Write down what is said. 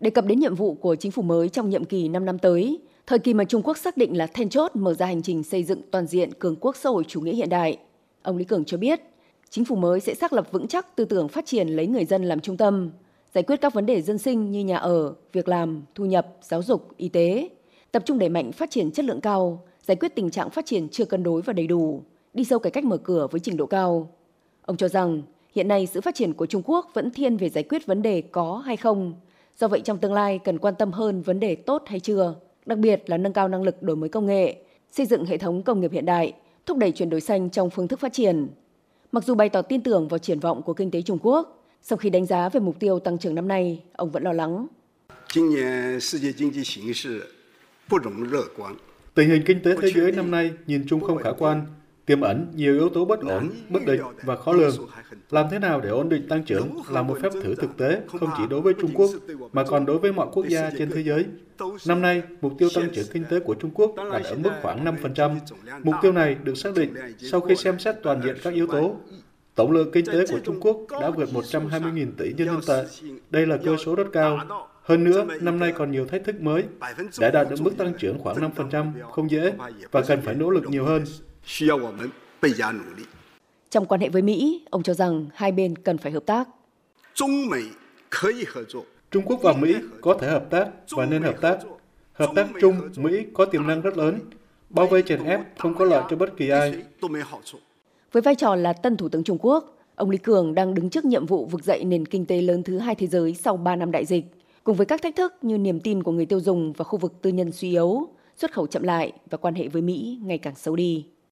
Đề cập đến nhiệm vụ của chính phủ mới trong nhiệm kỳ 5 năm tới, thời kỳ mà Trung Quốc xác định là then chốt mở ra hành trình xây dựng toàn diện cường quốc xã hội chủ nghĩa hiện đại. Ông Lý Cường cho biết, chính phủ mới sẽ xác lập vững chắc tư tưởng phát triển lấy người dân làm trung tâm, giải quyết các vấn đề dân sinh như nhà ở, việc làm, thu nhập, giáo dục, y tế, tập trung đẩy mạnh phát triển chất lượng cao, giải quyết tình trạng phát triển chưa cân đối và đầy đủ, đi sâu cải cách mở cửa với trình độ cao. Ông cho rằng, hiện nay sự phát triển của Trung Quốc vẫn thiên về giải quyết vấn đề có hay không, Do vậy trong tương lai cần quan tâm hơn vấn đề tốt hay chưa, đặc biệt là nâng cao năng lực đổi mới công nghệ, xây dựng hệ thống công nghiệp hiện đại, thúc đẩy chuyển đổi xanh trong phương thức phát triển. Mặc dù bày tỏ tin tưởng vào triển vọng của kinh tế Trung Quốc, sau khi đánh giá về mục tiêu tăng trưởng năm nay, ông vẫn lo lắng. Tình hình kinh tế thế giới năm nay nhìn chung không khả quan, tiềm ẩn nhiều yếu tố bất ổn, bất định và khó lường. Làm thế nào để ổn định tăng trưởng là một phép thử thực tế không chỉ đối với Trung Quốc mà còn đối với mọi quốc gia trên thế giới. Năm nay, mục tiêu tăng trưởng kinh tế của Trung Quốc đạt ở mức khoảng 5%. Mục tiêu này được xác định sau khi xem xét toàn diện các yếu tố. Tổng lượng kinh tế của Trung Quốc đã vượt 120.000 tỷ nhân dân tệ. Đây là cơ số rất cao. Hơn nữa, năm nay còn nhiều thách thức mới. Để đạt được mức tăng trưởng khoảng 5% không dễ và cần phải nỗ lực nhiều hơn. Trong quan hệ với Mỹ, ông cho rằng hai bên cần phải hợp tác. Trung Quốc và Mỹ có thể hợp tác và nên hợp tác. Hợp tác chung Mỹ có tiềm năng rất lớn, bao vây chèn ép không có lợi cho bất kỳ ai. Với vai trò là tân Thủ tướng Trung Quốc, ông Lý Cường đang đứng trước nhiệm vụ vực dậy nền kinh tế lớn thứ hai thế giới sau 3 năm đại dịch, cùng với các thách thức như niềm tin của người tiêu dùng và khu vực tư nhân suy yếu, xuất khẩu chậm lại và quan hệ với Mỹ ngày càng xấu đi.